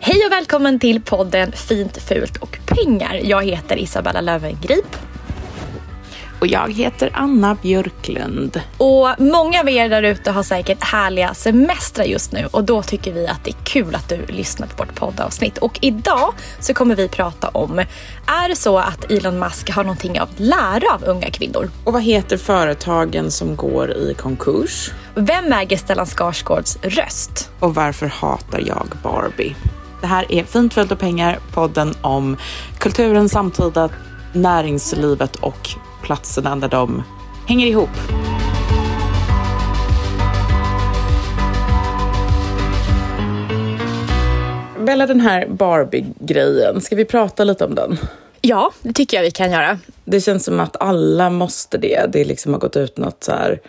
Hej och välkommen till podden Fint, fult och pengar. Jag heter Isabella Löwengrip. Och jag heter Anna Björklund. Och många av er där ute har säkert härliga semestrar just nu och då tycker vi att det är kul att du lyssnar på vårt poddavsnitt. Och idag så kommer vi prata om, är det så att Elon Musk har någonting att lära av unga kvinnor? Och vad heter företagen som går i konkurs? Vem äger Stellan Skarsgårds röst? Och varför hatar jag Barbie? Det här är Fint, fult och pengar, podden om kulturen, samtida, näringslivet och platserna där de hänger ihop. Bella, den här Barbie-grejen, ska vi prata lite om den? Ja, det tycker jag vi kan göra. Det känns som att alla måste det. Det liksom har gått ut något så här,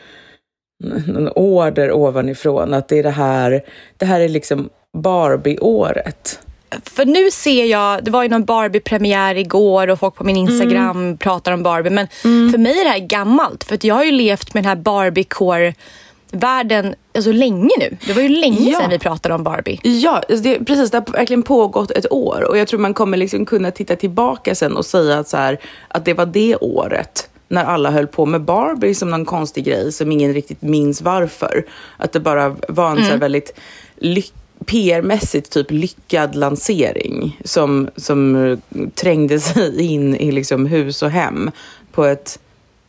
någon order ovanifrån, att det är det här, det här är liksom Barbie-året. För nu ser jag, det var ju någon Barbie-premiär igår och folk på min Instagram Mm. pratar om Barbie. Men för mig är det här gammalt. För att jag har ju levt med den här Barbie-core-världen alltså länge nu. Det var ju länge Ja. sedan vi pratade om Barbie. Ja, alltså det, precis. Det har verkligen pågått ett år och jag tror man kommer liksom kunna titta tillbaka sen och säga att, så här, att det var det året när alla höll på med Barbie som någon konstig grej som ingen riktigt minns varför. Att det bara var en så här väldigt ly- PR-mässigt typ lyckad lansering som, som eh, trängde sig in i liksom hus och hem på ett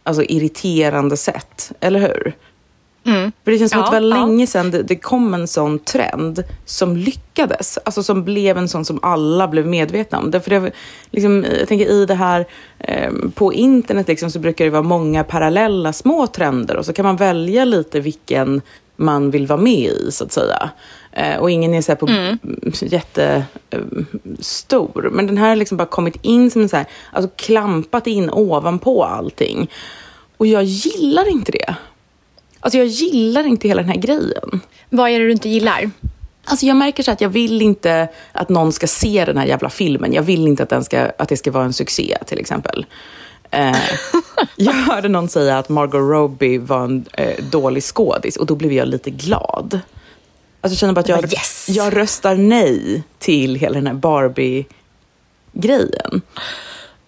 alltså, irriterande sätt. Eller hur? För det känns som Ja, att det var ja. länge sedan det, det kom en sån trend som lyckades. Alltså som blev en sån som alla blev medvetna om. Därför det, liksom, jag tänker i det här eh, på internet liksom, så brukar det vara många parallella små trender och så kan man välja lite vilken man vill vara med i så att säga. Eh, och ingen är så på Mm. jättestor. Men den här har liksom bara kommit in som en så här, alltså klampat in ovanpå allting. Och jag gillar inte det. Alltså jag gillar inte hela den här grejen. Vad är det du inte gillar? Alltså jag märker så att jag vill inte att någon ska se den här jävla filmen. Jag vill inte att, den ska, att det ska vara en succé till exempel. Eh, jag hörde någon säga att Margot Robbie var en eh, dålig skådis och då blev jag lite glad. Alltså jag känner bara att jag, Yes. jag röstar nej till hela den här Barbie-grejen.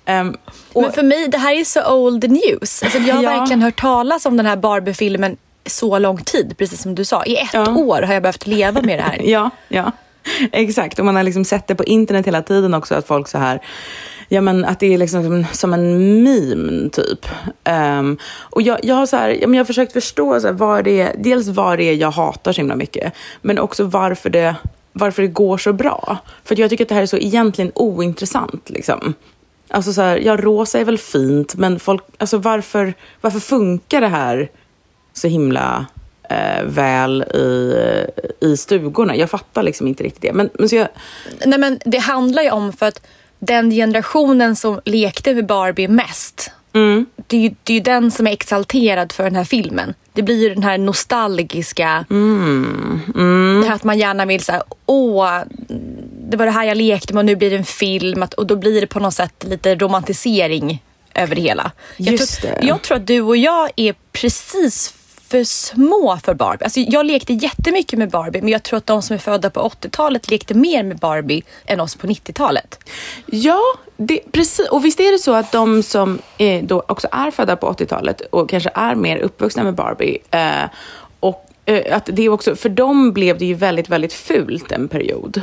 Ehm, och, Men för mig, det här är så old news. Alltså, jag har Ja. verkligen hört talas om den här Barbie-filmen så lång tid, precis som du sa. I ett Ja. år har jag behövt leva med det här. Ja, ja. Exakt. Och man har liksom sett det på internet hela tiden också, att folk så här Ja men att det är liksom som, som en meme typ. Um, och jag, jag har så här, ja, men jag har försökt förstå så här, vad det är, dels vad det är jag hatar så himla mycket, men också varför det, varför det går så bra. För att jag tycker att det här är så egentligen ointressant. Liksom. Alltså så här, ja rosa är väl fint, men folk, alltså varför, varför funkar det här så himla eh, väl i, i stugorna? Jag fattar liksom inte riktigt det. Men, men så jag, Nej, men det handlar ju om för att den generationen som lekte med Barbie mest, det, är ju, det är den som är exalterad för den här filmen. Det blir ju den här nostalgiska... man gärna vill säga, åh, det var det här jag lekte med och nu blir det en film. Att, och då blir det på något sätt lite romantisering över det hela. Just jag, tror, det. jag tror att du och jag är precis för små för Barbie. Alltså jag lekte jättemycket med Barbie men jag tror att de som är födda på 80-talet lekte mer med Barbie än oss på 90-talet. Ja, det, precis. Och visst är det så att de som eh, då också är födda på 80-talet och kanske är mer uppvuxna med Barbie eh, och eh, att det också, för dem blev det ju väldigt, väldigt fult en period.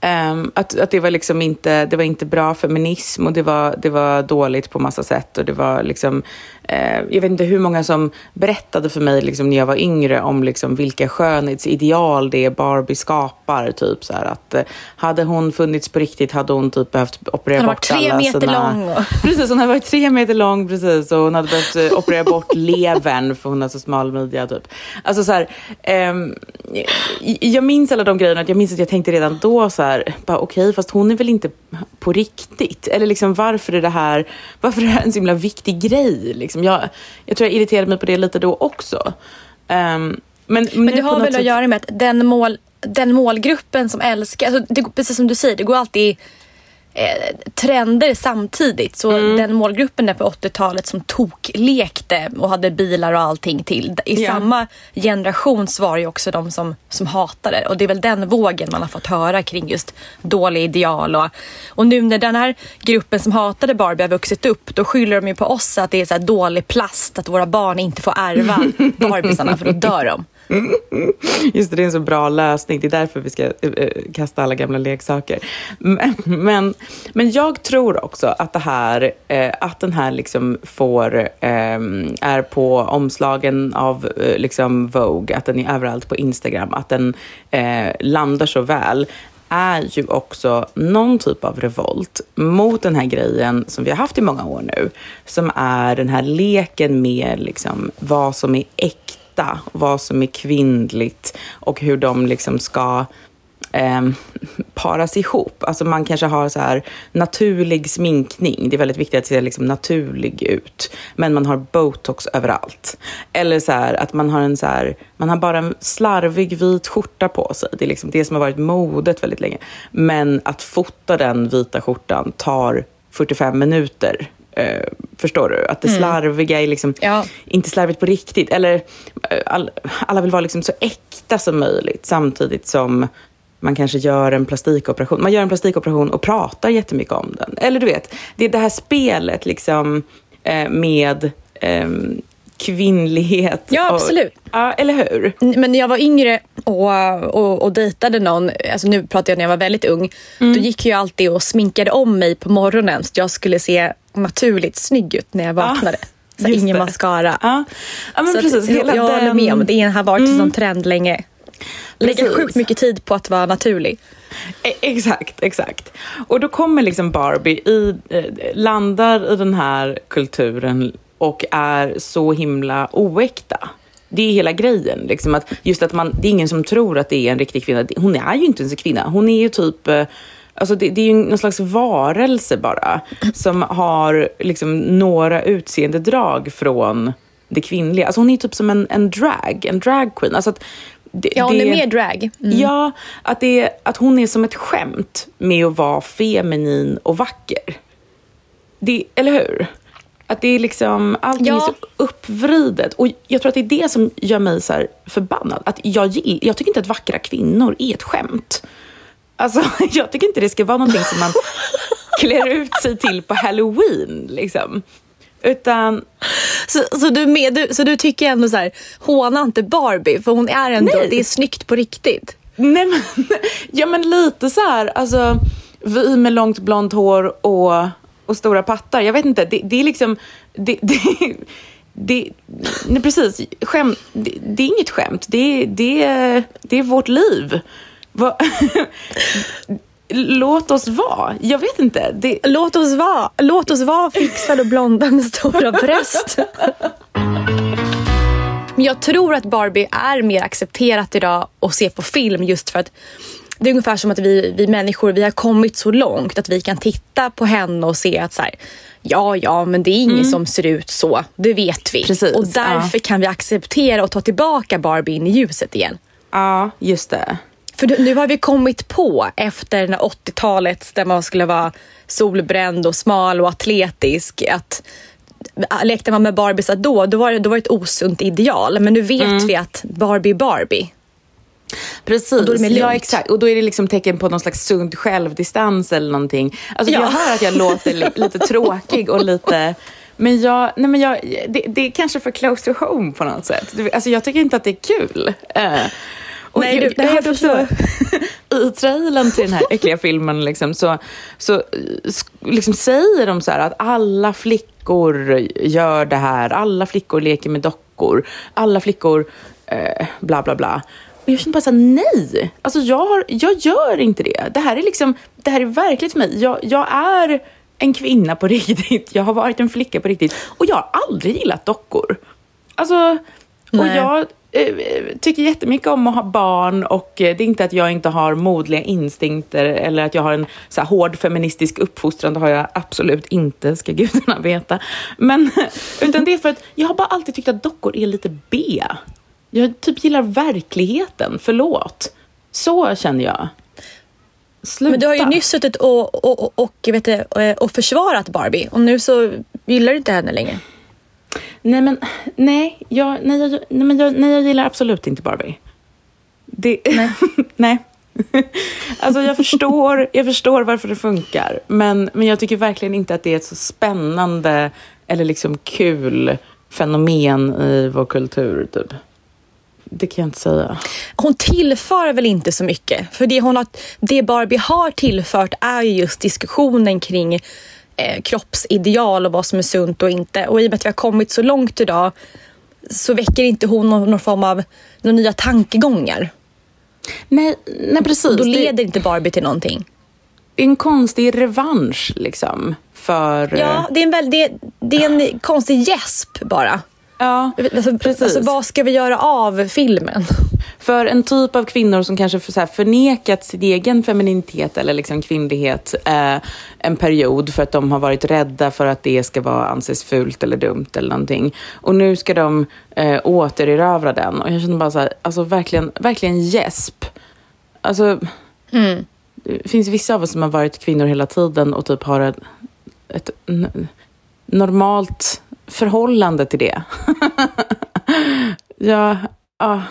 Um, att, att det var liksom inte, det var inte bra feminism och det var, det var dåligt på massa sätt och det var liksom, eh, jag vet inte hur många som berättade för mig liksom, när jag var yngre om liksom, vilka skönhetsideal det är Barbie skapar. Typ så här, att eh, hade hon funnits på riktigt hade hon typ behövt operera Hon bort varit tre alla meter sina... lång och- Precis, hon hade varit tre meter lång precis och hon hade behövt eh, operera bort levern för hon har så smal midja typ. Alltså så här, ehm, jag minns alla de grejerna, jag minns att jag tänkte redan då så här, okej, fast hon är väl inte på riktigt? Eller liksom varför är det här, varför är det här en så himla viktig grej? Liksom, jag, jag tror jag irriterade mig på det lite då också. Ehm, men, Men det har väl att sätt- göra med att den, mål, den målgruppen som älskar, alltså det, precis som du säger, det går alltid eh, trender samtidigt. Så Mm. den målgruppen där på 80-talet som toklekte och hade bilar och allting till. I Ja. samma generation var det också de som, som hatade Och det är väl den vågen man har fått höra kring just dåliga ideal. Och, och nu när den här gruppen som hatade Barbie har vuxit upp då skyller de ju på oss att det är så dålig plast, att våra barn inte får ärva Barbiesarna för då dör de. Just det, det är en så bra lösning. Det är därför vi ska eh, eh, kasta alla gamla leksaker. Men, men, men jag tror också att det här, eh, att den här liksom får, är på omslagen av liksom Vogue, att den är överallt på Instagram, att den landar så väl är ju också någon typ av revolt mot den här grejen som vi har haft i många år nu, som är den här leken med liksom vad som är äkta, vad som är kvinnligt och hur de liksom ska eh, paras ihop. Alltså man kanske har så här naturlig sminkning. Det är väldigt viktigt att se liksom naturlig ut. Men man har botox överallt. Eller så här att man har en så här, man har bara en slarvig vit skjorta på sig. Det är liksom det som har varit modet väldigt länge. Men att fota den vita skjortan tar 45 minuter. Eh, förstår du? Att det slarviga är liksom Ja. inte slarvigt på riktigt. Eller eh, all, alla vill vara liksom så äkta som möjligt samtidigt som man kanske gör en plastikoperation. Man gör en plastikoperation och pratar jättemycket om den. Eller du vet, det är det här spelet liksom eh, med ehm, kvinnlighet. Ja, och- absolut. Ja, eller hur? Men när jag var yngre och, och, och dejtade någon, alltså nu pratar jag när jag var väldigt ung, Mm. då gick jag alltid och sminkade om mig på morgonen så jag skulle se naturligt snygg ut när jag vaknade. så Ah, just ingen det. mascara. Ja, ja men så precis. hela jag håller med om det har varit en sån trend länge. Precis. sjukt mycket tid på att vara naturlig. E- Exakt, exakt. Och då kommer liksom Barbie, i, eh, landar i den här kulturen och är så himla oäkta. Det är hela grejen. Liksom att just att man, det är ingen som tror att det är en riktig kvinna. Hon är ju inte ens en kvinna. Hon är ju typ... eh, Alltså det, det är ju någon slags varelse bara. Som har liksom några utseendedrag från det kvinnliga. Alltså hon är typ som en, en drag, en drag queen. Alltså att det, Ja, hon det, är mer drag. Mm. Ja, att, det, att hon är som ett skämt med att vara feminin och vacker. Det, eller hur? Att det är liksom, allting Ja. är så uppvridet. Och jag tror att det är det som gör mig så här förbannad. Att jag, jag tycker inte att vackra kvinnor är ett skämt. Alltså, jag tycker inte det ska vara någonting som man klär ut sig till på halloween. Liksom. Utan Så, så, du med, du, så du tycker ändå så här, håna inte Barbie för hon är ändå, Nej. det är snyggt på riktigt. Nej men, ja men lite så här, alltså vi med långt blont hår och, och stora pattar. Jag vet inte, det, det är liksom, det, det, det, nej precis, skämt, det, det är inget skämt, det, det, det är vårt liv. Låt oss vara, jag vet inte. Det, Låt oss vara, låt oss vara fixade och blonda med stora bröst. Men jag tror att Barbie är mer accepterat idag att se på film just för att det är ungefär som att vi, vi människor vi har kommit så långt att vi kan titta på henne och se att så här, ja, ja, men det är ingen som ser ut så. Det vet vi. Precis, och därför kan vi acceptera och ta tillbaka Barbie in i ljuset igen. Ja, just det. För nu har vi kommit på efter 80-talet där man skulle vara solbränd och smal och atletisk att lekte man med Barbies då, då var det, då var det ett osunt ideal. Men nu vet Mm. vi att Barbie är Barbie. Precis. Och då är det ja, exakt. Och då är det liksom tecken på någon slags sund självdistans eller någonting. Alltså, Ja. Jag hör att jag låter li- lite tråkig och lite... Men jag, nej men jag, det, det är kanske för close to home på något sätt. Alltså jag tycker inte att det är kul. Eh, och Nej, du- nej, jag hörde förstår. I trailern till den här äckliga filmen liksom, så, så liksom säger de så här att alla flickor gör det här. Alla flickor leker med dockor. Alla flickor eh, bla bla bla. Och jag känner bara så här, nej. Alltså jag, har, jag gör inte det. Det här är liksom, det här är verkligt för mig. Jag, jag är en kvinna på riktigt. Jag har varit en flicka på riktigt. Och jag har aldrig gillat dockor. Alltså, och jag eh, tycker jättemycket om att ha barn och eh, det är inte att jag inte har modliga instinkter eller att jag har en så här, hård feministisk uppfostran. Det har jag absolut inte, ska gudarna veta. Men, utan det är för att jag har bara alltid tyckt att dockor är lite B. Jag typ gillar verkligheten, förlåt. Så känner jag. Sluta. Men du har ju nyss suttit och, och, och, och, vet du, eh, och försvarat Barbie och nu så gillar du inte henne längre. Nej, men nej, jag, nej, jag, nej, men jag, nej, jag gillar absolut inte Barbie. Det, nej. nej. alltså jag förstår, jag förstår varför det funkar, men, men jag tycker verkligen inte att det är ett så spännande eller liksom kul fenomen i vår kultur. Typ. Det kan jag inte säga. Hon tillför väl inte så mycket. För det, hon har, det Barbie har tillfört är ju just diskussionen kring eh, kroppsideal och vad som är sunt och inte. Och i och med att vi har kommit så långt idag så väcker inte hon någon, någon form av några nya tankegångar. Nej, nej precis. Och då Det- leder inte Barbie till någonting. det är en konstig revansch liksom. För... Ja, det är en, väl, det, det är en konstig gäsp bara. Ja Alltså, precis. alltså, vad ska vi göra av filmen? För en typ av kvinnor som kanske för, så här, förnekat sin egen femininitet eller liksom kvinnlighet eh, en period för att de har varit rädda för att det ska vara anses fult eller dumt eller någonting. Och nu ska de eh, återerövra den. Och jag känner bara så här, alltså verkligen, verkligen gäsp. Alltså, det finns vissa av oss som har varit kvinnor hela tiden och typ har ett, ett normalt förhållande till det. ja, ja.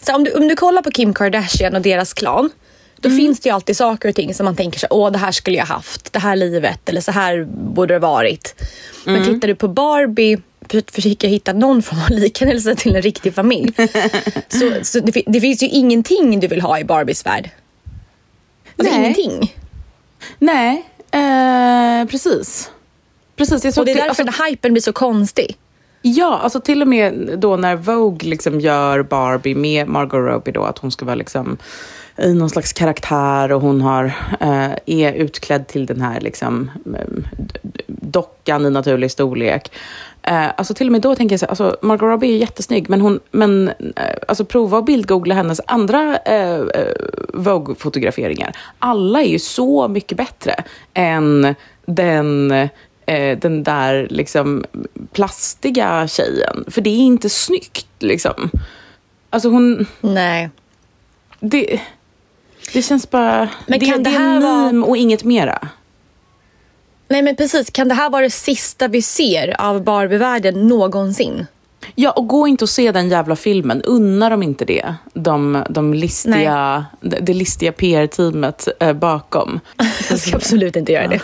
Så om, du, om du kollar på Kim Kardashian och deras klan, då Mm. finns det ju alltid saker och ting som man tänker sig, åh det här skulle jag haft, det här livet eller så här borde det varit. Mm. Men tittar du på Barbie, för, försöker jag hitta någon form av liknelse till en riktig familj. så så det, det finns ju ingenting du vill ha i Barbies värld. Alltså Nej. ingenting. Nej, eh, precis. Precis, jag såg Och det är till, därför alltså, hypen blir så konstig. Ja, alltså till och med då när Vogue liksom gör Barbie med Margot Robbie då, att hon ska vara liksom i någon slags karaktär och hon har, eh, är utklädd till den här liksom, d- dockan i naturlig storlek. Eh, alltså till och med då tänker jag så här, alltså Margot Robbie är jättesnygg, men, hon, men eh, alltså prova att bildgoogla hennes andra eh, eh, Vogue-fotograferingar. Alla är ju så mycket bättre än den eh, den där liksom plastiga tjejen. För det är inte snyggt liksom. Alltså hon, Nej. det, det känns bara, Men det, kan det det är en vara- meme och inget mera. Nej men precis, kan det här vara det sista vi ser av Barbie-världen någonsin? Ja, och gå inte och se den jävla filmen. Unna dem inte det. De, de listiga, det, det listiga PR-teamet eh, bakom. Jag ska absolut inte göra det.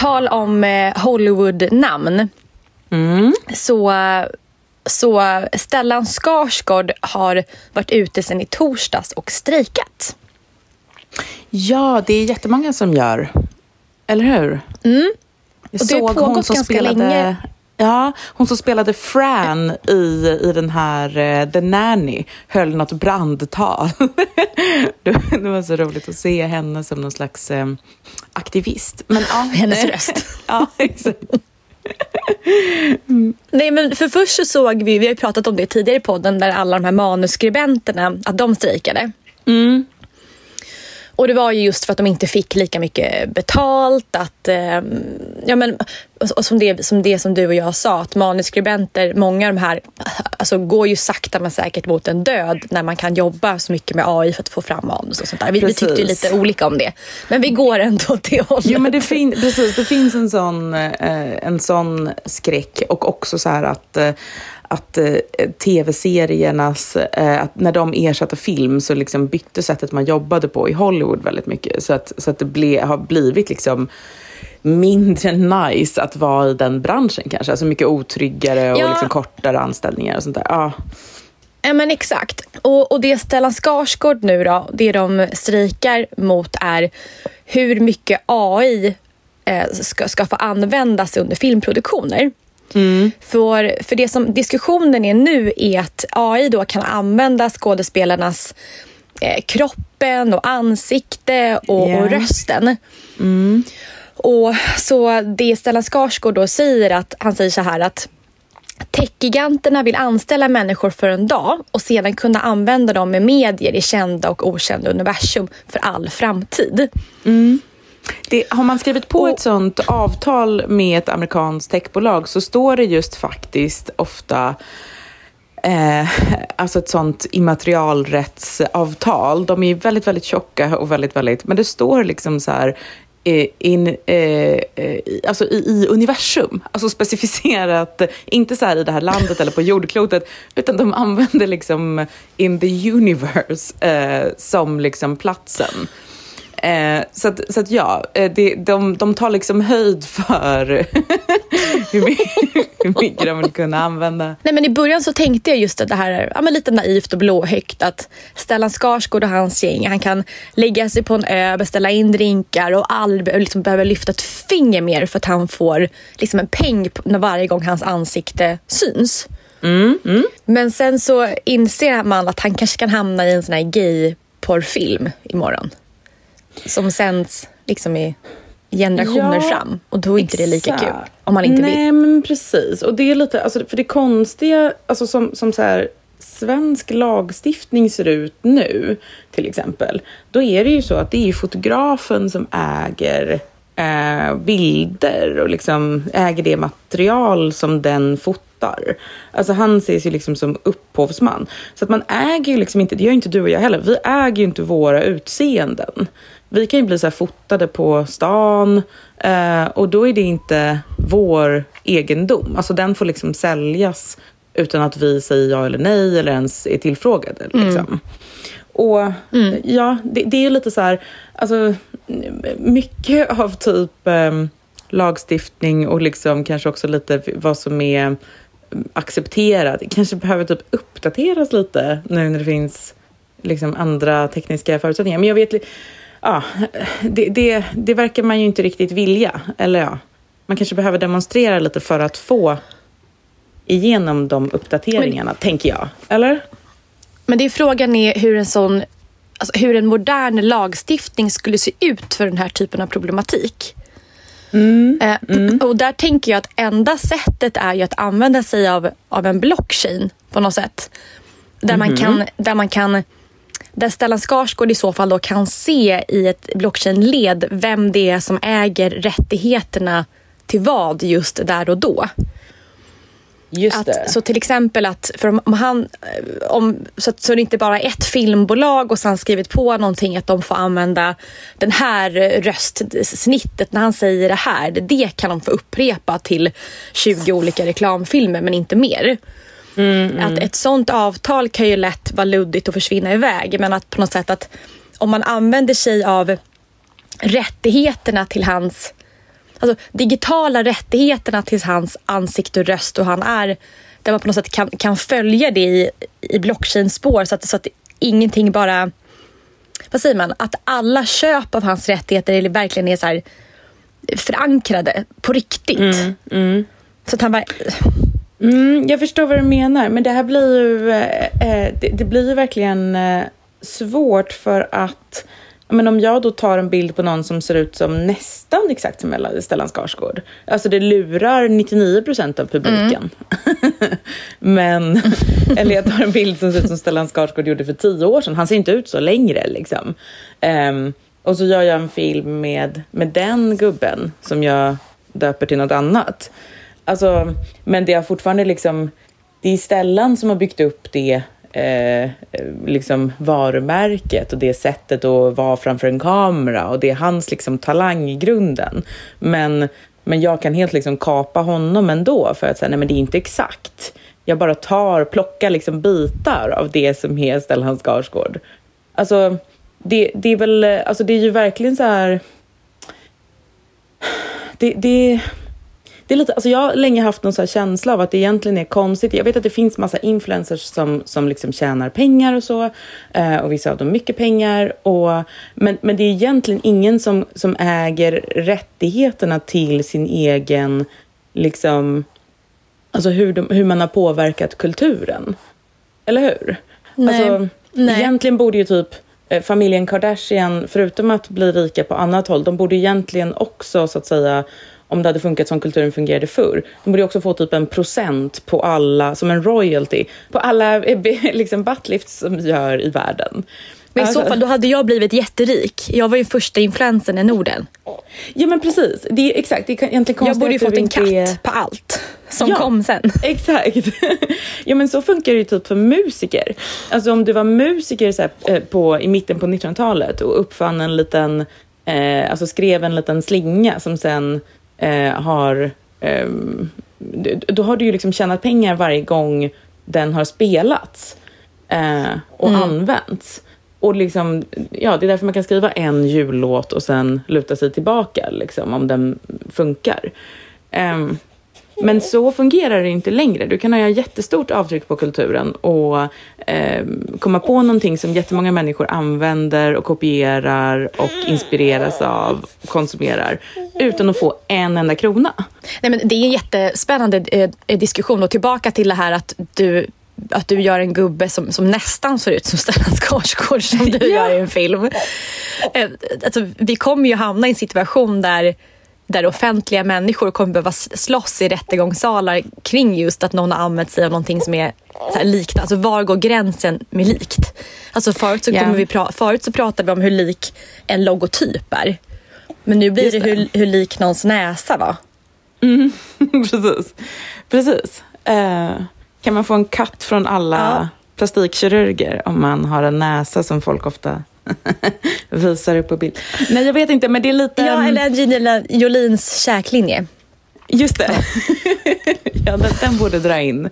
Tal om eh, Hollywood-namn så, så Stellan Skarsgård har varit ute sedan i torsdags och strejkat. Ja, det är jättemånga som gör. Eller hur? Mm. Jag Och det har såg pågått hon som ganska spelade, länge. Ja, hon som spelade Fran i, i den här uh, The Nanny höll något brandtal. det, det var så roligt att se henne som någon slags eh, aktivist. Men, ja, Hennes röst. ja, exakt. Nej men för först så såg vi, vi har pratat om det tidigare i podden, där alla de här manusskribenterna, att de strejkade. Och det var ju just för att de inte fick lika mycket betalt. Att, eh, ja, men, och som, det, som det som du och jag sa, att manuskribenter, många av de här alltså, går ju sakta men säkert mot en död när man kan jobba så mycket med AI för att få fram manus och sånt där. Vi, vi tyckte ju lite olika om det. Men vi går ändå till hållet. Jo, men det, fin precis, det finns en sån, eh, en sån skräck och också så här att eh, att eh, tv-seriernas, eh, att när de ersatte film så liksom bytte sättet man jobbade på i Hollywood väldigt mycket. Så att, så att det ble, har blivit liksom mindre nice att vara i den branschen kanske. Alltså mycket otryggare och Ja. liksom kortare anställningar och sånt där. Ja. Ja men exakt. Och, och det Stellan Skarsgård nu då, det de strejkar mot är hur mycket AI eh, ska, ska få användas under filmproduktioner. För, för det som diskussionen är nu är att AI då kan använda skådespelarnas eh, kroppen och ansikte och, Ja. och rösten. Och så det Stellan Skarsgård då säger att han säger så här att Techgiganterna vill anställa människor för en dag och sedan kunna använda dem med medier i kända och okända universum för all framtid. Det, har man skrivit på ett sånt avtal med ett amerikanskt techbolag så står det just faktiskt ofta eh, alltså ett sånt immaterialrättsavtal. De är väldigt, väldigt tjocka och väldigt, väldigt, men det står liksom så här eh, in, eh, eh, alltså i, i universum, alltså specificerat, inte så här i det här landet eller på jordklotet, utan de använder liksom in the universe eh, som liksom platsen. Eh, så, att, så att ja, eh, det, de, de tar liksom höjd för hur, mycket, hur mycket de vill kunna använda. Nej, men I början så tänkte jag just att det här är ja, men lite naivt och blåhögt. Att Stellan Skarsgård och hans gäng, han kan lägga sig på en ö, beställa in drinkar och aldrig liksom behöver lyfta ett finger mer för att han får liksom en peng när varje gång hans ansikte syns. Men sen så inser man att han kanske kan hamna i en sån här gay-porrfilm imorgon. Som sänds liksom i generationer Ja, fram. Och då är inte det lika kul. Om man inte Nej, vill. men precis. Och det är lite, alltså, för det konstiga, alltså som, som så här, svensk lagstiftning ser ut nu, till exempel, då är det ju så att det är fotografen som äger eh, bilder och liksom äger det material som den fotar. Alltså han ses ju liksom som upphovsman. Så att man äger ju liksom inte, det gör inte du och jag heller, vi äger ju inte våra utseenden. Vi kan ju bli så här fotade på stan eh, och då är det inte vår egendom. Alltså den får liksom säljas utan att vi säger ja eller nej eller ens är tillfrågade. Liksom. Och ja, det, det är ju lite så här, alltså mycket av typ eh, lagstiftning och liksom kanske också lite vad som är accepterat kanske behöver typ uppdateras lite nu när det finns liksom andra tekniska förutsättningar. Men jag vet, ja, det, det, det verkar man ju inte riktigt vilja. Eller ja, man kanske behöver demonstrera lite för att få igenom de uppdateringarna, tänker jag. Eller? Men det är frågan är hur en sån alltså hur en modern lagstiftning skulle se ut för den här typen av problematik. Eh, Och där tänker jag att enda sättet är ju att använda sig av, av en blockchain på något sätt. Där man kan, där man kan där Stellan Skarsgård i så fall då kan se i ett blockchain-led vem det är som äger rättigheterna till vad just där och då. Just det. Att, så till exempel att, för om, om han, eh, om, så, att, så det inte bara är ett filmbolag och sen skrivit på någonting att de får använda den här röstsnittet när han säger det här. Det kan de få upprepa till 20 olika reklamfilmer men inte mer. Att ett sånt avtal kan ju lätt vara luddigt och försvinna iväg men att på något sätt att om man använder sig av rättigheterna till hans alltså, digitala rättigheterna till hans ansikte och röst och han är där man på något sätt kan, kan följa det i, i blockchain-spår så att, så att ingenting bara vad säger man, att alla köp av hans rättigheter verkligen är så här förankrade på riktigt. Så att han bara, Mm, jag förstår vad du menar, men det här blir ju, eh, eh, det, det blir ju verkligen eh, svårt för att men om jag då tar en bild på någon som ser ut som nästan exakt som Stellan Skarsgård, alltså det lurar 99 procent av publiken. men, eller jag tar en bild som ser ut som Stellan Skarsgård gjorde för tio år sedan, han ser inte ut så längre liksom. Um, och så gör jag en film med, med den gubben som jag döper till något annat. Alltså, men det är fortfarande liksom, det är Stellan som har byggt upp det eh, liksom varumärket och det sättet att vara framför en kamera och det är hans liksom talang i grunden. Men, men jag kan helt liksom kapa honom ändå för att säga, nej men det är inte exakt. Jag bara tar, plockar liksom bitar av det som är Stellan Skarsgård. Alltså, det, det är väl, alltså det är ju verkligen så här... Det, det, det är lite, alltså jag har länge haft någon så känsla av att det egentligen är konstigt. Jag vet att det finns massa influencers som, som liksom tjänar pengar och så. Eh, och vissa av dem mycket pengar. Och, men, men det är egentligen ingen som, som äger rättigheterna till sin egen, liksom, alltså hur, de, hur man har påverkat kulturen. Eller hur? Nej. Alltså, Nej. Egentligen borde ju typ eh, familjen Kardashian, förutom att bli rika på annat håll, de borde egentligen också så att säga om det hade funkat som kulturen fungerade förr. De borde också få typ en procent på alla, som en royalty, på alla liksom, buttlifts som gör i världen. Men i Alltså- så fall, då hade jag blivit jätterik. Jag var ju första influensen i Norden. Ja men precis, det är exakt. Det är egentligen konstigt Jag borde ju fått en katt är- på allt som Ja. kom sen. Exakt. ja men så funkar det ju typ för musiker. Alltså om du var musiker så här, eh, på, i mitten på 1900-talet och uppfann en liten, eh, alltså skrev en liten slinga som sen eh, har, d- då har du ju liksom tjänat pengar varje gång den har spelats eh, och använts. Och liksom, ja, det är därför man kan skriva en jullåt och sen luta sig tillbaka liksom, om den funkar. Ehm, men så fungerar det inte längre. Du kan ha jättestort avtryck på kulturen och eh, komma på någonting som jättemånga människor använder och kopierar och inspireras av och konsumerar utan att få en enda krona. Nej, men det är en jättespännande eh, diskussion och tillbaka till det här att du att du gör en gubbe som, som nästan ser ut som Stellan Skarsgård som du Ja. gör i en film. Eh, Alltså, vi kommer ju hamna i en situation där, där offentliga människor kommer behöva slåss i rättegångssalar kring just att någon har använt sig av någonting som är likt. Alltså var går gränsen med likt? Alltså förut, så kommer vi pra- förut så pratade vi om hur lik en logotyp är. Men nu blir det det. hur, hur lik någons näsa var. Precis. Precis. Eh, kan man få en katt från alla Ja. plastikkirurger om man har en näsa som folk ofta visar upp på bild? Nej, jag vet inte, men det är lite... Ja, eller Angelina Jolins käklinje. Just det. ja, den, den borde dra in.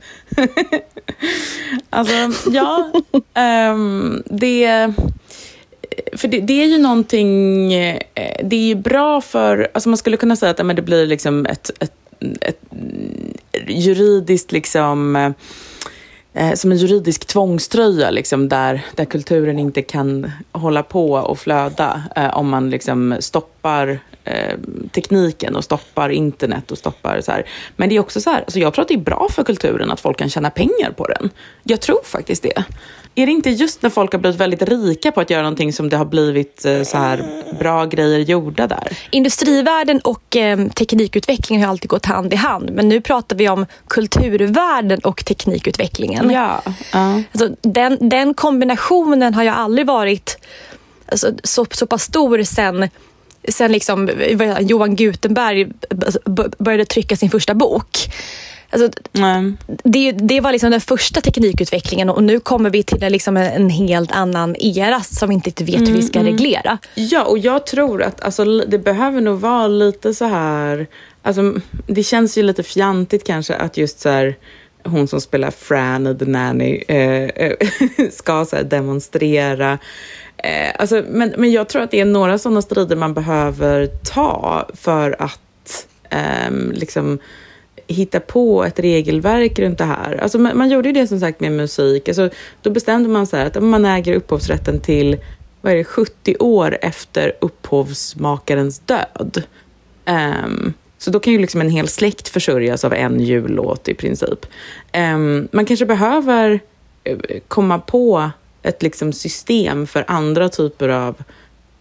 alltså, ja. ehm, det... För det, det är ju någonting... eh, Det är ju bra för... Alltså man skulle kunna säga att men det blir liksom ett, ett, ett juridiskt liksom eh, som en juridisk tvångströja liksom, där, där kulturen inte kan hålla på och flöda eh, om man liksom stoppar eh, tekniken och stoppar internet och stoppar så här. Men det är också så här, alltså jag tror att det är bra för kulturen att folk kan tjäna pengar på den. Jag tror faktiskt det. Är det inte just när folk har blivit väldigt rika på att göra någonting som det har blivit eh, så här bra grejer gjorda där? Industrivärlden och eh, teknikutvecklingen har alltid gått hand i hand. Men nu pratar vi om kulturvärlden och teknikutvecklingen. Ja. ja. Alltså, den, den kombinationen har ju aldrig varit alltså, så, så pass stor sen sen liksom, Johan Gutenberg började trycka sin första bok. Alltså, det, det var liksom den första teknikutvecklingen och nu kommer vi till en, liksom en, en helt annan era som vi inte riktigt vet hur vi ska reglera. Ja, och jag tror att alltså, det behöver nog vara lite så här... Alltså, det känns ju lite fjantigt kanske att just så här, hon som spelar Fran i The Nanny eh, eh, ska så demonstrera. Eh, alltså, men, men jag tror att det är några sådana strider man behöver ta för att ehm, liksom hitta på ett regelverk runt det här. Alltså man, man gjorde ju det som sagt med musik. Alltså, då bestämde man så här att man äger upphovsrätten till vad är det, 70 år efter upphovsmakarens död. Um, så då kan ju liksom en hel släkt försörjas av en jullåt i princip. Um, man kanske behöver eh, komma på ett liksom system för andra typer av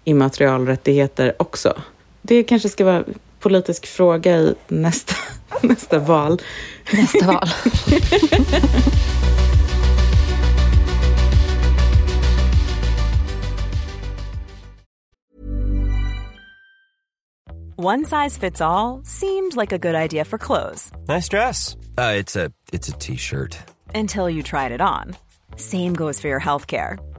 immaterialrättigheter också. Det kanske ska vara politisk fråga i nästa, nästa val. Nästa val. One size fits all seemed like a good idea for clothes Nice dress. Uh, it's a it's a t-shirt. until you tried it on. Same goes for your healthcare.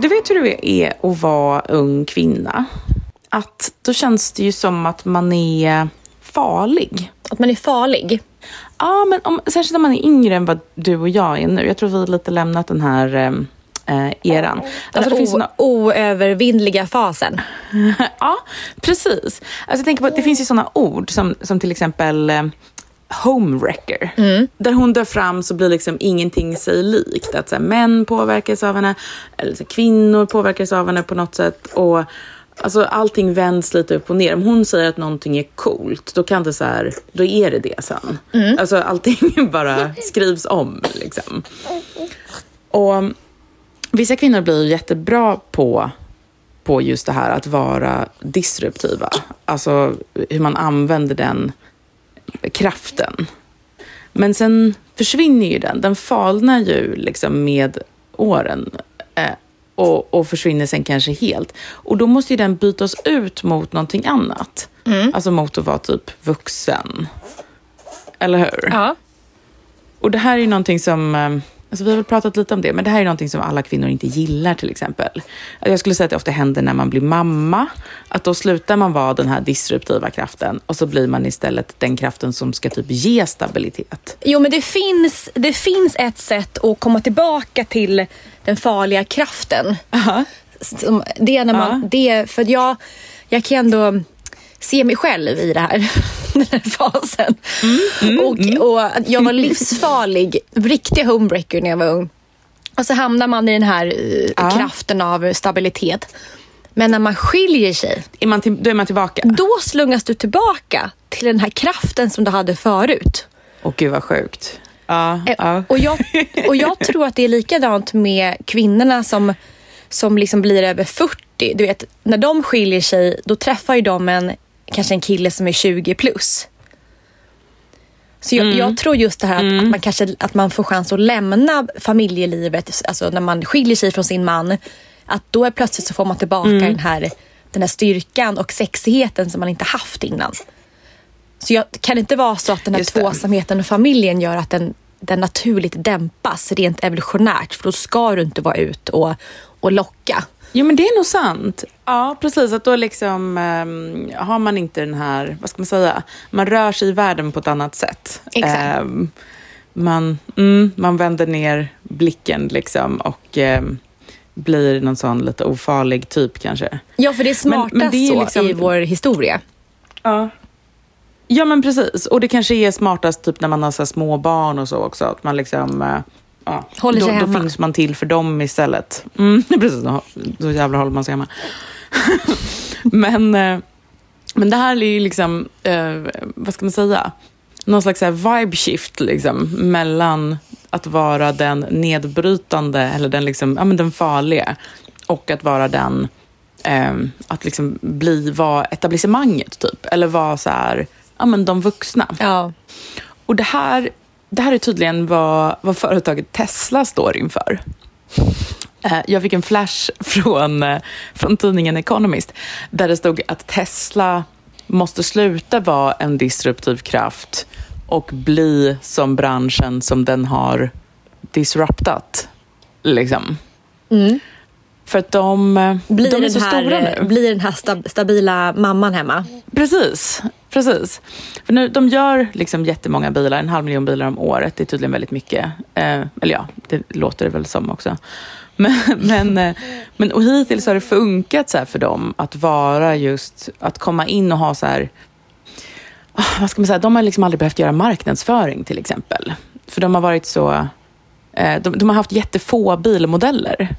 Du vet hur det är att vara ung kvinna? Att då känns det ju som att man är farlig. Att man är farlig. Ja, men om, särskilt om man är yngre än vad du och jag är nu. Jag tror vi har lite lämnat den här eh, eran. Alltså, den såna... oövervinnliga fasen. ja, precis. Alltså, jag tänker på det finns ju sådana ord som, som till exempel eh, homewrecker. Mm. Där hon dör fram så blir liksom ingenting sig likt. Att så här, män påverkas av henne, eller så här, kvinnor påverkas av henne på något sätt. Och Alltså allting vänds lite upp och ner. Om hon säger att någonting är coolt, då kan det så här, då är det det sen. Mm. Alltså allting bara skrivs om liksom. Och vissa kvinnor blir jättebra på, på just det här att vara disruptiva. Alltså hur man använder den kraften. Men sen försvinner ju den. Den falnar ju liksom med åren. Eh, och, och försvinner sen kanske helt. Och då måste ju den bytas ut mot någonting annat. Mm. Alltså mot att vara typ vuxen. Eller hur? Ja. Och det här är ju någonting som... Eh, alltså vi har väl pratat lite om det, men det här är någonting som alla kvinnor inte gillar till exempel. Jag skulle säga att det ofta händer när man blir mamma. Att då slutar man vara den här disruptiva kraften och så blir man istället den kraften som ska typ ge stabilitet. Jo, men det finns, det finns ett sätt att komma tillbaka till den farliga kraften. Uh -huh. Det är när man, uh -huh. det, för jag, jag kan ändå se mig själv i det här, den här fasen. och, och jag var livsfarlig, riktig homebreaker när jag var ung. Och så hamnar man i den här eh, Ja. kraften av stabilitet. Men när man skiljer sig, Är man till, då är man tillbaka. då slungas du tillbaka till den här kraften som du hade förut. Åh gud vad sjukt. Ja, Eh, ja. Och, jag, och jag tror att det är likadant med kvinnorna som, som liksom blir över 40. Du vet, när de skiljer sig, då träffar ju de en, kanske en kille som är 20 plus. Så jag, jag tror just det här att, att, man kanske, att man får chans att lämna familjelivet, alltså när man skiljer sig från sin man, att då är plötsligt så får man tillbaka den, här, den här styrkan och sexigheten som man inte haft innan. Så jag, kan det inte vara så att den här Just tvåsamheten och familjen gör att den, den naturligt dämpas rent evolutionärt? För då ska du inte vara ut och, och locka. Jo, men det är nog sant. Ja, precis. Att då liksom ehm, har man inte den här, vad ska man säga, man rör sig i världen på ett annat sätt. Exakt. Ehm, man, mm, man vänder ner blicken liksom och ehm, blir någon sån lite ofarlig typ kanske. Ja, för det är smartast men det är så liksom- i vår historia. Ja. Ja, men precis. Och det kanske är smartast typ när man har så små barn och så också. Att man liksom... eh, Ja, Håller då, sig då hemma. finns man till för dem istället. Mm, precis, då, då jävlar håller man sig hemma. men, eh, men det här är ju liksom, eh, vad ska man säga? Någon slags vibe shift liksom, mellan att vara den nedbrytande eller den, liksom, ja, men den farliga och att vara den eh, att liksom bli, vara etablissemanget typ. Eller vara så här, ja men de vuxna. Ja. Och det här, det här är tydligen vad, vad företaget Tesla står inför. Eh, Jag fick en flash från, eh, från tidningen Economist där det stod att Tesla måste sluta vara en disruptiv kraft och bli som branschen som den har disruptat. Liksom. För att de, eh, Mm. Blir, de är så här, stora nu. blir den här stab- stabila mamman hemma. Precis, precis. För nu, de gör liksom jättemånga bilar, en halv miljon bilar om året. Det är tydligen väldigt mycket. Eh, eller ja, det låter det väl som också. Men, men, eh, men och hittills har det funkat så här för dem att vara just, att komma in och ha så här, ah, vad ska man säga, de har liksom aldrig behövt göra marknadsföring till exempel. För de har varit så, eh, de, de har haft jättefå bilmodeller.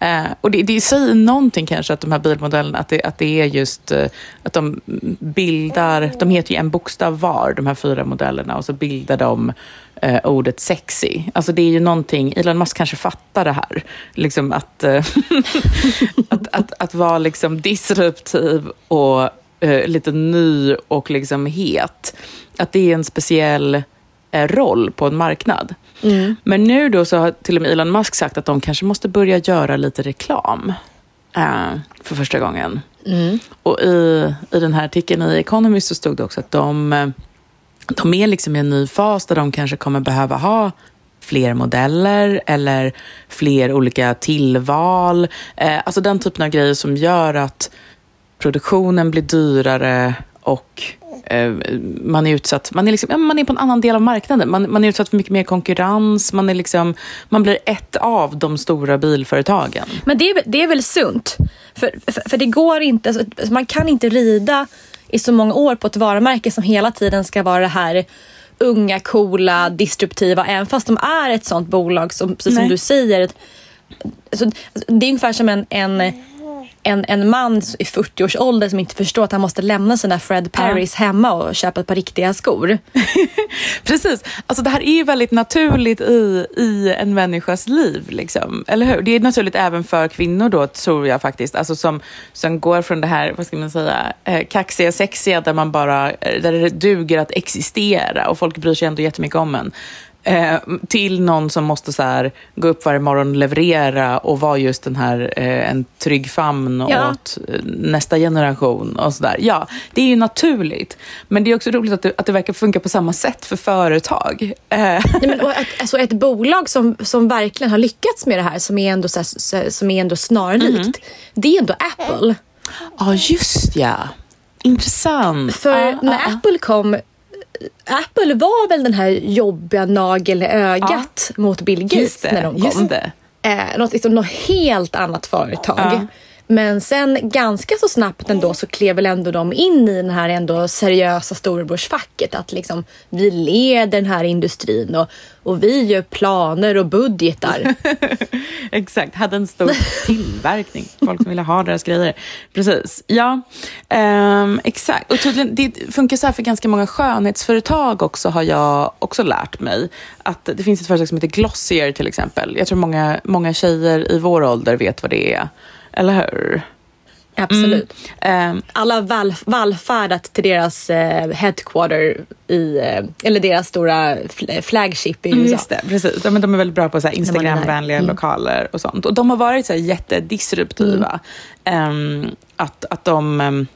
Eh, och det, det säger någonting kanske att de här bilmodellerna, att det, att det är just eh, att de bildar, de heter ju en bokstav var, de här fyra modellerna, och så bildar de eh, ordet sexy. Alltså det är ju någonting, Elon Musk kanske fattar det här, liksom att, eh, att, att, att vara liksom disruptiv och eh, lite ny och liksom het. Att det är en speciell eh, roll på en marknad. Men nu då så har till och med Elon Musk sagt att de kanske måste börja göra lite reklam eh, för första gången. Och i, i den här artikeln i Economist så stod det också att de, eh, de är liksom i en ny fas där de kanske kommer behöva ha fler modeller eller fler olika tillval. Eh, alltså den typen av grejer som gör att produktionen blir dyrare och man är utsatt, man är, liksom, man är på en annan del av marknaden. Man, man är utsatt för mycket mer konkurrens. Man, är liksom, man blir ett av de stora bilföretagen. Men det är, väl- det är väl sunt? För, för, för det går inte, alltså, man kan inte rida i så många år på ett varumärke som hela tiden ska vara det här unga, coola, disruptiva, även fast de är ett sånt bolag som, precis som du säger. Alltså, det är ungefär som en, en, en, en man i 40-årsåldern som inte förstår att han måste lämna sina Fred Perrys hemma och köpa ett par riktiga skor. Precis. Alltså det här är ju väldigt naturligt i, i en människas liv. Liksom. Eller hur? Det är naturligt även för kvinnor då, tror jag faktiskt. Alltså som, som går från det här, vad ska man säga, eh, kaxiga, sexiga, där, man bara, eh, där det duger att existera och folk bryr sig ändå jättemycket om en. Eh, till någon som måste så här, gå upp varje morgon och leverera och vara just den här eh, en trygg famn Ja. åt eh, nästa generation och sådär. Ja, det är ju naturligt. Men det är också roligt att det, att det verkar funka på samma sätt för företag. Eh, Nej, men, och, ett- alltså, ett bolag som, som verkligen har lyckats med det här, som är ändå, så här, så- som är ändå snarlikt, det är ändå Apple. Ja, just ja. Intressant. För Ja, när ja. Apple kom, Apple var väl den här jobbiga nagel i ögat mot Bill Gates det, när de kom. just det. Eh, något, liksom, något helt annat företag. Ja. Men sen ganska så snabbt ändå så klev väl ändå de in i den här ändå seriösa storebrorsfacket. Att liksom vi leder den här industrin och, och vi gör planer och budgetar. Exakt, hade en stor tillverkning. Folk som ville ha deras grejer. Precis, ja. Um, exakt, och tydligen, det funkar så här för ganska många skönhetsföretag också har jag också lärt mig. Att det finns ett företag som heter Glossier till exempel. Jag tror många, många tjejer i vår ålder vet vad det är. Eller hur? Absolut. Mm. Um, Alla vall, vallfärdat till deras eh, headquarter i, eh, eller deras stora fl- flagship i USA. Just det, precis. De, de är väldigt bra på Instagramvänliga Mm. lokaler och sånt. Och de har varit så här jättedisruptiva. Mm. Ehm, att, att de ehm,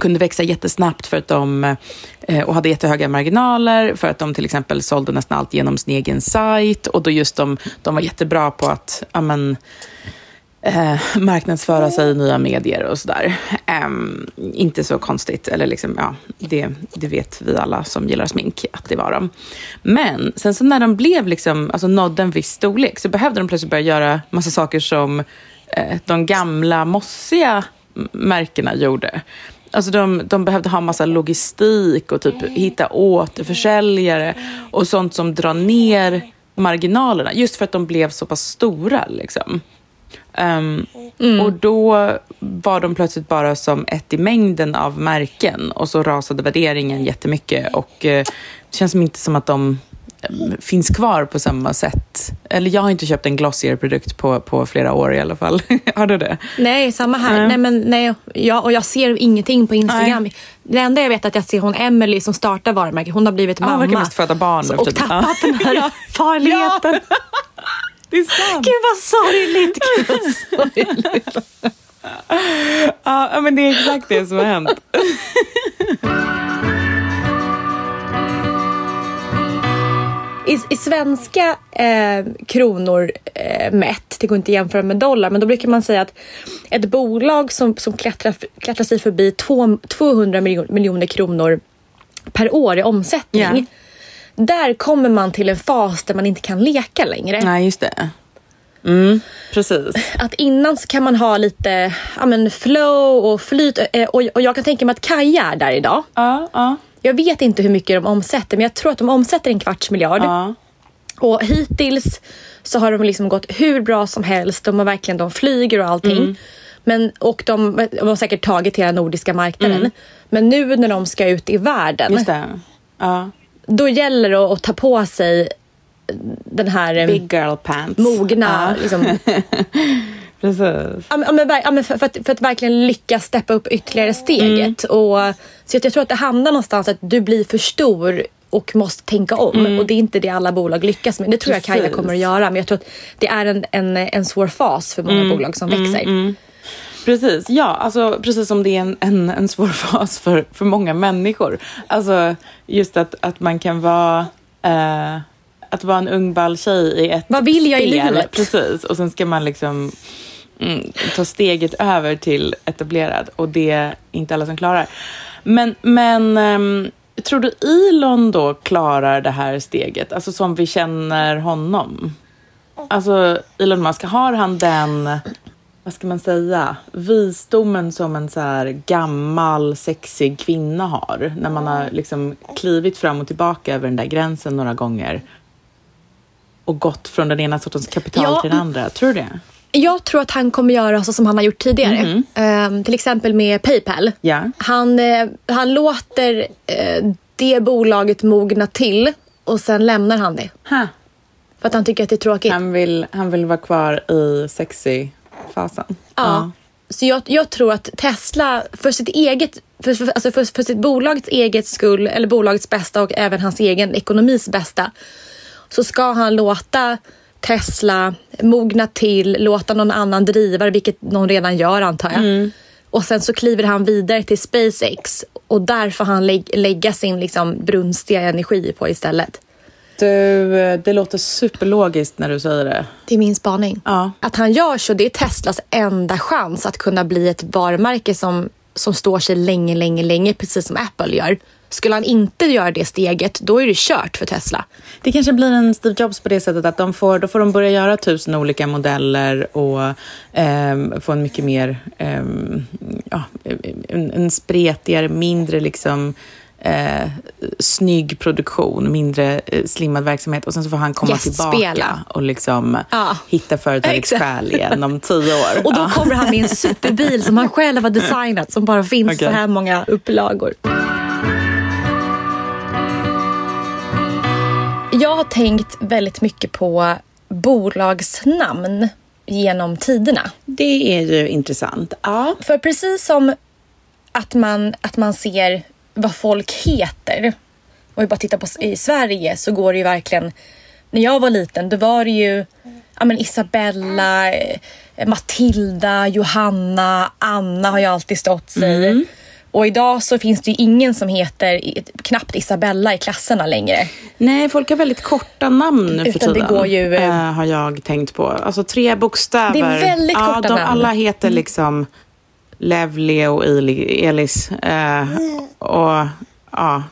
kunde växa jättesnabbt för att de eh, och hade jättehöga marginaler för att de till exempel sålde nästan allt genom sin egen sajt och då just de, de var jättebra på att ja, men, eh, marknadsföra sig i nya medier och sådär. Eh, inte så konstigt, eller liksom, ja, det, det vet vi alla som gillar smink att det var de. Men sen så när de blev liksom, alltså nådde en viss storlek så behövde de plötsligt börja göra massa saker som eh, de gamla mossiga märkena gjorde. Alltså de, de behövde ha massa logistik och typ hitta återförsäljare och sånt som drar ner marginalerna. Just för att de blev så pass stora. Liksom. Ehm, Och då var de plötsligt bara som ett i mängden av märken och så rasade värderingen jättemycket och eh, det känns som inte som att de eh, finns kvar på samma sätt. Eller jag har inte köpt en Glossier-produkt på, på flera år i alla fall. har du det? Nej, samma här. Nej. Nej, men, nej, ja, och jag ser ingenting på Instagram. Nej. Det enda jag vet är att jag ser hon Emily som startar varumärket. Hon har blivit Ja, hon mamma. verkar mest föda barn nu och tiden. tappat den här farligheten. Det är sant. Gud vad sorgligt. Gud vad sorgligt. Ja, men det är exakt det som har hänt. I, I svenska eh, kronor eh, mätt, det går inte att jämföra med dollar, men då brukar man säga att ett bolag som, som klättrar, klättrar sig förbi två, 200 miljon, miljoner kronor per år i omsättning. Ja. Där kommer man till en fas där man inte kan leka längre. Nej, just det. Mm, precis. Att innan så kan man ha lite ja, men flow och flyt eh, och, och jag kan tänka mig att Kaja är där idag. Ja, ja, Jag vet inte hur mycket de omsätter men jag tror att de omsätter en kvarts miljard. ja. Och hittills så har de liksom gått hur bra som helst. De har verkligen, de flyger och allting. Mm. Men, och de, de har säkert tagit hela nordiska marknaden. Men nu när de ska ut i världen, Mm. Just det. Ja. Då gäller det att, ta på sig den här Big girl pants. mogna... Ja. Liksom, Precis. ja, men, ja, men, för, för, att, för att verkligen lyckas steppa upp ytterligare steget. Mm. Och, så att jag tror att det handlar någonstans att du blir för stor och måste tänka om. Och det är inte det alla bolag lyckas med. Det tror jag Kaja Mm. Precis. kommer att göra. Men jag tror att det är en, en, en svår fas för många Mm. bolag som växer. Precis, ja, alltså, precis som det är en, en, en svår fas för, för många människor. Alltså just att, att man kan vara eh, att vara en ung ball tjej i ett Vad vill jag i spel. livet? Precis, och sen ska man liksom mm, ta steget över till etablerad och det är inte alla som klarar. Men, men ehm, tror du Elon då klarar det här steget, alltså som vi känner honom? Alltså Elon Musk, har han den, vad ska man säga, visdomen som en så här gammal sexig kvinna har? När man har liksom klivit fram och tillbaka över den där gränsen några gånger och gått från den ena sortens kapital Ja. till den andra. Tror du det? Jag tror att han kommer göra så som han har gjort tidigare. Ehm, till exempel med Paypal. Ja. Han, eh, han låter eh, det bolaget mogna till och sen lämnar han det. Ha. För att han tycker att det är tråkigt. Han, vill, han vill vara kvar i sexy-fasen. Ja. Så jag, jag tror att Tesla för sitt eget, för, för, alltså för, för sitt bolagets eget skull, eller bolagets bästa och även hans egen ekonomis bästa, så ska han låta Tesla mogna till, låta någon annan driva vilket någon redan gör antar jag. Och sen så kliver han vidare till SpaceX och där får han lä- lägga sin liksom brunstiga energi på istället. Du, eh, det låter superlogiskt när du säger det. Det är min spaning. Ja. Att han gör så, det är Teslas enda chans att kunna bli ett varumärke som, som står sig länge, länge, länge, precis som Apple gör. Skulle han inte göra det steget, då är det kört för Tesla. Det kanske blir en Steve Jobs på det sättet att de får, då får de börja göra tusen olika modeller och ehm, få en mycket mer, ehm, ja, en, en spretigare, mindre liksom eh, snygg produktion, mindre eh, slimmad verksamhet och sen så får han komma tillbaka och liksom Ja. hitta företagets själ igen om tio år. Och då Ja. kommer han med en superbil som han själv har designat som bara finns Okej. så här många upplagor. Jag har tänkt väldigt mycket på bolagsnamn genom tiderna. Det är ju intressant. Ja. För precis som att man, att man ser vad folk heter. Om vi bara tittar på i Sverige så går det ju verkligen... När jag var liten då var det ju ja, men Isabella, eh, Matilda, Johanna, Anna har ju alltid stått sig. Och idag så finns det ju ingen som heter knappt Isabella i klasserna längre. Nej, folk har väldigt korta namn nu för Utan det tiden. går ju, eh, har jag tänkt på. Alltså tre bokstäver. Det är väldigt ja, korta de, namn. Mm. Alla heter liksom Lev, Leo, Eli, Elis. Eh, och ja,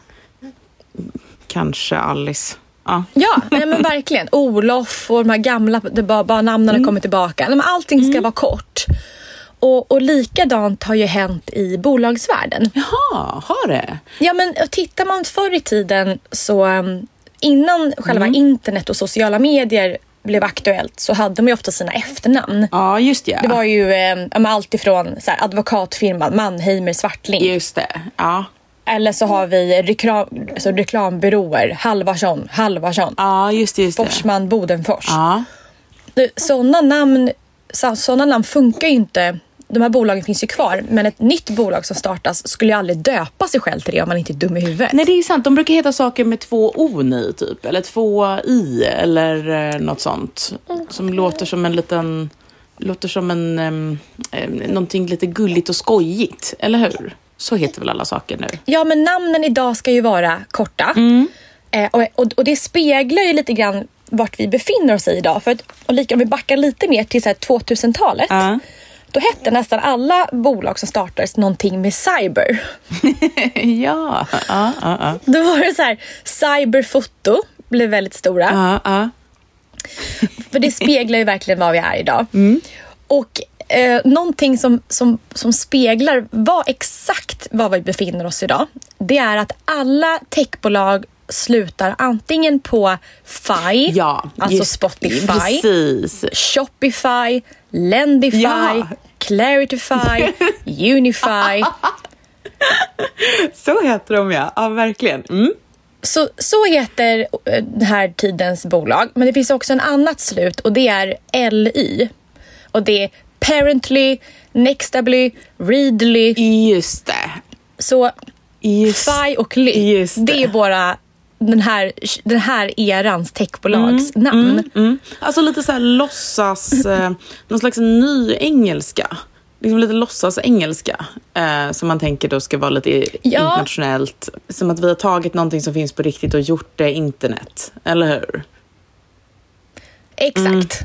kanske Alice. Ja. Ja, nej men verkligen. Olof och de här gamla, det bara, bara namnen har kommit tillbaka. Nej, men allting ska vara kort. Och, och likadant har ju hänt i bolagsvärlden. Jaha, har det? Ja, men tittar man förr i tiden så um, innan själva internet och sociala medier blev aktuellt så hade man ju ofta sina efternamn. Ja, just ja. Det var ju eh, allt ifrån så här, advokatfirman Mannheimer Swartling. Just det. Ja. Eller så har vi reklam, alltså reklambyråer. Halvarsson, Halvarsson. ja, just det. Just det. Forsman, Bodenfors. Ja. Sådana namn, så- såna namn funkar ju inte. De här bolagen finns ju kvar, men ett nytt bolag som startas skulle ju aldrig döpa sig själv till det om man inte är dum i huvudet. Nej, det är sant. De brukar heta saker med två o i, typ. Eller två i, eller eh, något sånt. Som låter som en liten... Låter som en... Um, någonting lite gulligt och skojigt, eller hur? Så heter väl alla saker nu? Ja, men namnen idag ska ju vara korta. Eh, och, och, och det speglar ju lite grann vart vi befinner oss i idag. För att, och lika, om vi backar lite mer till så här 2000-talet. Ja. Då hette nästan alla bolag som startades någonting med cyber. ja, ja, ja, ja. Då var det så här, cyberfoto blev väldigt stora. ja, ja. För det speglar ju verkligen vad vi är idag. Och eh, någonting som, som, som speglar vad, exakt var vi befinner oss idag. Det är att alla techbolag slutar antingen på Fi, ja alltså Spotify, Precis. Shopify, Lendify, Ja. Claritify, Unify. Så heter de, ja. Ja, verkligen. Mm. Så, så heter eh, den här tidens bolag. Men det finns också en annat slut och det är LY. Och det är Parently, Nextably, Readly. Just det. Så Just. Fi och Ly, det. det är våra den här, den här erans techbolags namn. Mm. Alltså lite så här låtsas, eh, någon slags ny engelska. Liksom lite låtsas engelska. Eh, som man tänker då ska vara lite Ja. internationellt. Som att vi har tagit någonting som finns på riktigt och gjort det internet. Eller hur? Exakt.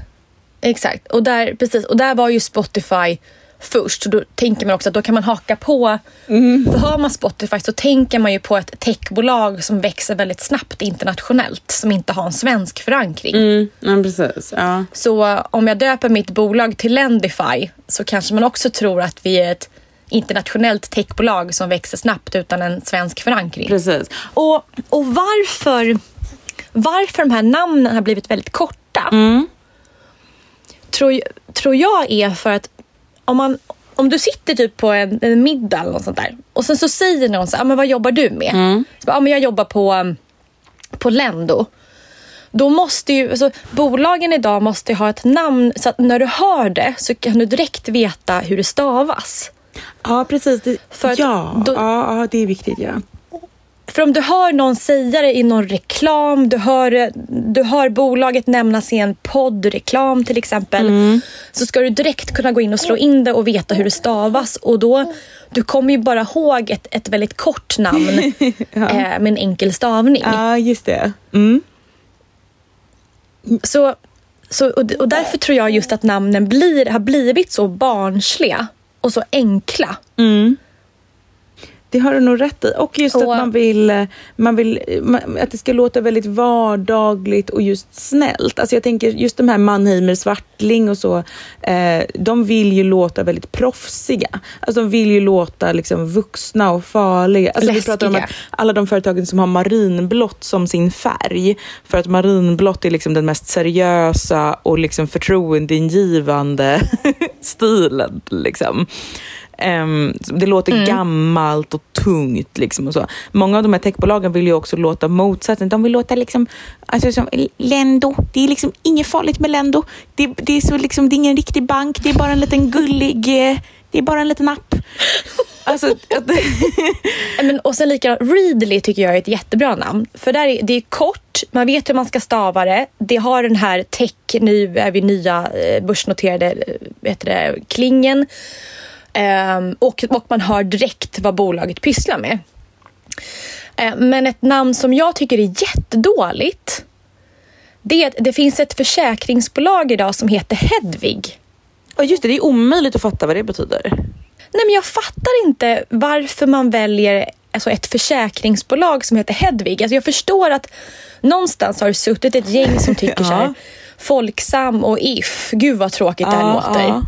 Exakt. Och där, precis, och där var ju Spotify först. Så då tänker man också att då kan man haka på. För har man Spotify så tänker man ju på ett techbolag som växer väldigt snabbt internationellt. Som inte har en svensk förankring. Mm, ja, precis. Ja. Så om jag döper mitt bolag till Lendify så kanske man också tror att vi är ett internationellt techbolag som växer snabbt utan en svensk förankring. Precis. Och, och varför, varför de här namnen har blivit väldigt korta tror, tror jag är för att om, man, om du sitter typ på en, en middag eller något sånt där och sen så säger någon så här, "Ah, men vad jobbar du med? Så bara, "Ah, men jag jobbar på, på Lendo. Då måste ju, alltså, bolagen idag måste ju ha ett namn så att när du hör det så kan du direkt veta hur det stavas. Ja, precis. Det, För ja, då- ja, ja, det är viktigt. Ja. För om du hör någon säga det i någon reklam, du hör, du hör bolaget nämnas i en poddreklam till exempel. Så ska du direkt kunna gå in och slå in det och veta hur det stavas. Och då, du kommer ju bara ihåg ett, ett väldigt kort namn eh, med en enkel stavning. ja, just det. Mm. Så, så, och, och därför tror jag just att namnen blir, har blivit så barnsliga och så enkla. Det det har du nog rätt i. Och just Och- att man vill, eh, man vill man, att det ska låta väldigt vardagligt och just snällt. Alltså jag tänker just de här Mannheimer, Svartling och så, eh, de vill ju låta väldigt proffsiga. Alltså de vill ju låta liksom vuxna och farliga. Alltså vi pratar om Läskiga. att alla de företagen som har marinblått som sin färg, för att marinblått är liksom den mest seriösa och liksom förtroendeingivande stilen. Liksom. Ehm, det låter gammalt och tungt. Liksom och så. Många av de här techbolagen vill ju också låta motsatsen. De vill låta liksom, alltså som Lendo. Det är liksom inget farligt med Lendo. Det, det, är så liksom, det är ingen riktig bank. Det är bara en liten gullig... eh, Det är bara en liten app. Alltså, Men, och sen likadant, Readly tycker jag är ett jättebra namn. För där är, det är kort, man vet hur man ska stava det. Det har den här tech, nu är vi nya eh, börsnoterade eh, heter det, klingen. Ehm, och, och man hör direkt vad bolaget pysslar med. Eh, men ett namn som jag tycker är jättedåligt. Det är att det finns ett försäkringsbolag idag som heter Hedvig. Ja, just det, det är omöjligt att fatta vad det betyder. Nej, men jag fattar inte varför man väljer alltså ett försäkringsbolag som heter Hedvig. Alltså jag förstår att någonstans har det suttit ett gäng som tycker så här, Ja. Folksam och If, gud vad tråkigt det här Ja, låter. ja.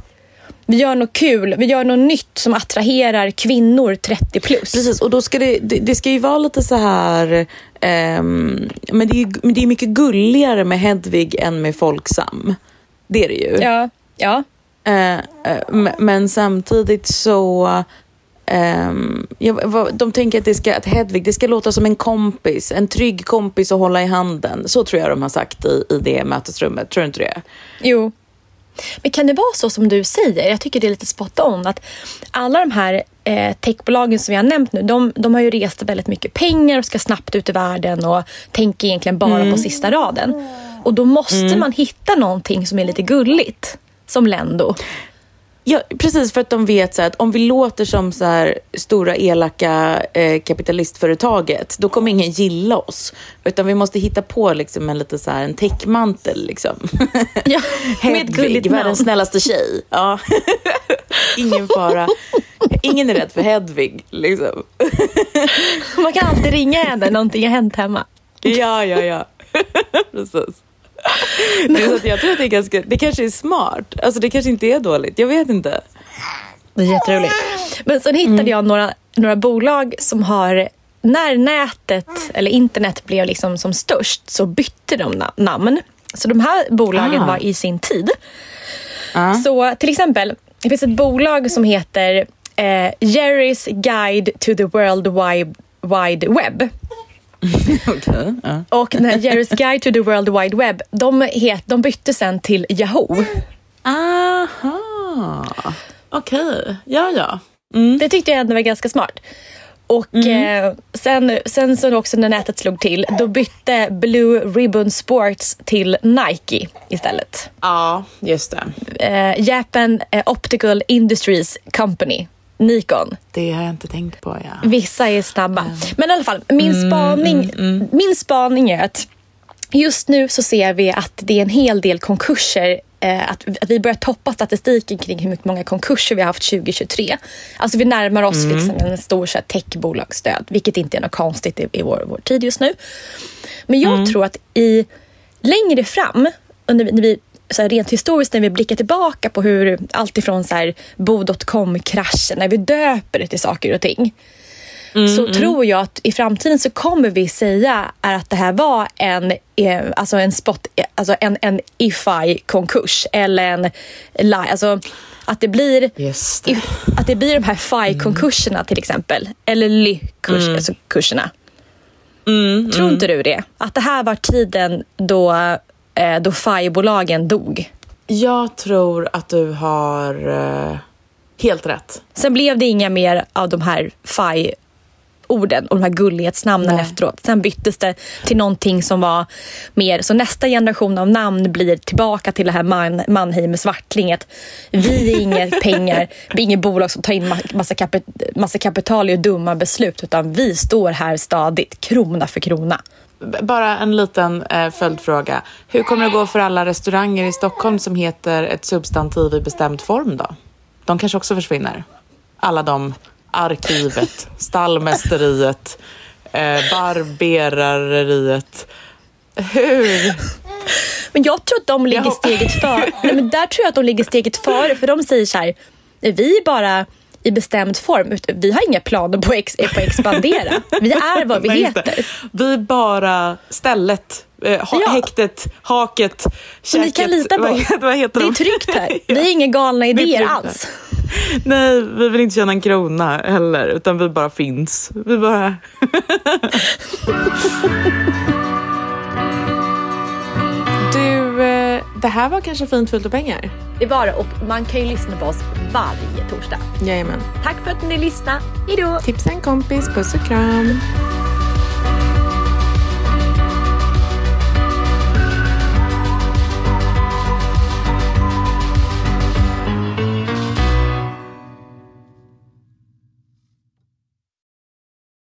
Vi gör något kul, vi gör något nytt som attraherar kvinnor 30 plus. Precis, och då ska det, det, det ska ju vara lite så här... ehm, men det är, men det är mycket gulligare med Hedvig än med Folksam. Det är det ju. Ja, ja. M- men samtidigt så... ehm, ja, vad- de tänker att, det ska, att Hedvig det ska låta som en kompis, en trygg kompis att hålla i handen. Så tror jag de har sagt i, i det mötesrummet. Tror du inte det? Jo. Men kan det vara så som du säger? Jag tycker det är lite spot on. Att alla de här eh, techbolagen som vi har nämnt nu, de, de har ju rest väldigt mycket pengar och ska snabbt ut i världen och tänker egentligen bara på sista raden. Och då måste man hitta någonting som är lite gulligt. Som Lendo. Ja, precis för att de vet så att om vi låter som så här stora elaka eh, kapitalistföretaget, då kommer ingen gilla oss. Utan vi måste hitta på liksom en lite så här en täckmantel liksom. Ja, Hedvig, världens snällaste tjej. Ja. ingen fara. Ingen är rädd för Hedvig liksom. Man kan alltid ringa henne, någonting har hänt hemma. Ja, ja, ja. precis. Det, är så att jag tror att det är ganska, det kanske är smart. Alltså det kanske inte är dåligt, jag vet inte. Det är jätteroligt. Men sen hittade jag några, några bolag som har när nätet eller internet blev liksom som störst så bytte de na- namn. Så de här bolagen Ah. var i sin tid. Så till exempel, det finns ett bolag som heter eh, Jerry's Guide to the World Wide, Wide Web. Okej. ja. Och den här Jerry's Guide to the World Wide Web, de, het, de bytte sen till Yahoo. Aha. Okej, ja, ja. Det tyckte jag ändå var ganska smart. Och eh, sen, sen så också när nätet slog till, då bytte Blue Ribbon Sports till Nike istället. Ja, just det. Eh, Japan eh, Optical Industries Company, Nikon. Det har jag inte tänkt på, ja. Vissa är snabba. Men i alla fall, min spaning, min spaning är att just nu så ser vi att det är en hel del konkurser. Eh, att, att vi börjar toppa statistiken kring hur mycket många konkurser vi har haft 2023. Alltså vi närmar oss liksom en stor så här, techbolagsdöd, vilket inte är något konstigt i, i vår, vår tid just nu. Men jag tror att i längre fram, under, när vi, så här, rent historiskt när vi blickar tillbaka på hur allt ifrån så här, bo.com-kraschen, när vi döper det till saker och ting så tror jag att i framtiden så kommer vi säga är att det här var en, eh, alltså en spot, eh, alltså en, en IFI-konkurs eller en alltså att det blir det. att det blir de här FI-konkurserna till exempel, eller LY-kurserna. Alltså kurserna. Tror inte du det? Att det här var tiden då, eh, då FI-bolagen dog. Jag tror att du har eh, helt rätt. Sen blev det inga mer av de här FI-orden och de här gullighetsnamnen Nej. efteråt. Sen byttes det till någonting som var mer, så nästa generation av namn blir tillbaka till det här man, Mannheim Svartlinget. Vi är inga pengar, vi är inget bolag som tar in ma- massa, kapit, massa kapital i dumma beslut, utan vi står här stadigt, krona för krona. Bara en liten eh, följdfråga. Hur kommer det gå för alla restauranger i Stockholm som heter ett substantiv i bestämd form då? De kanske också försvinner? Alla de arkivet, stallmästeriet, eh, barberareriet. Hur? Men jag tror att de ligger steget före. Nej, men där tror jag att de ligger steget före. För de säger så här, vi är bara i bestämd form. Vi har inga planer på, ex, på att expandera. Vi är vad vi Nej, heter. Vi är bara stället, eh, ha, Ja. häktet, haket, Så ni kan käket. lita på vad, oss. vad heter Det är tryggt här. Vi har inga galna idéer alls. Nej, vi vill inte tjäna en krona heller, utan vi bara finns. Vi bara... du, eh, det här var kanske fint fullt av pengar? Det var det och man kan ju lyssna på oss varje torsdag. Jajamän. Tack för att ni lyssnade. Hejdå! Tipsa en kompis, puss och kram.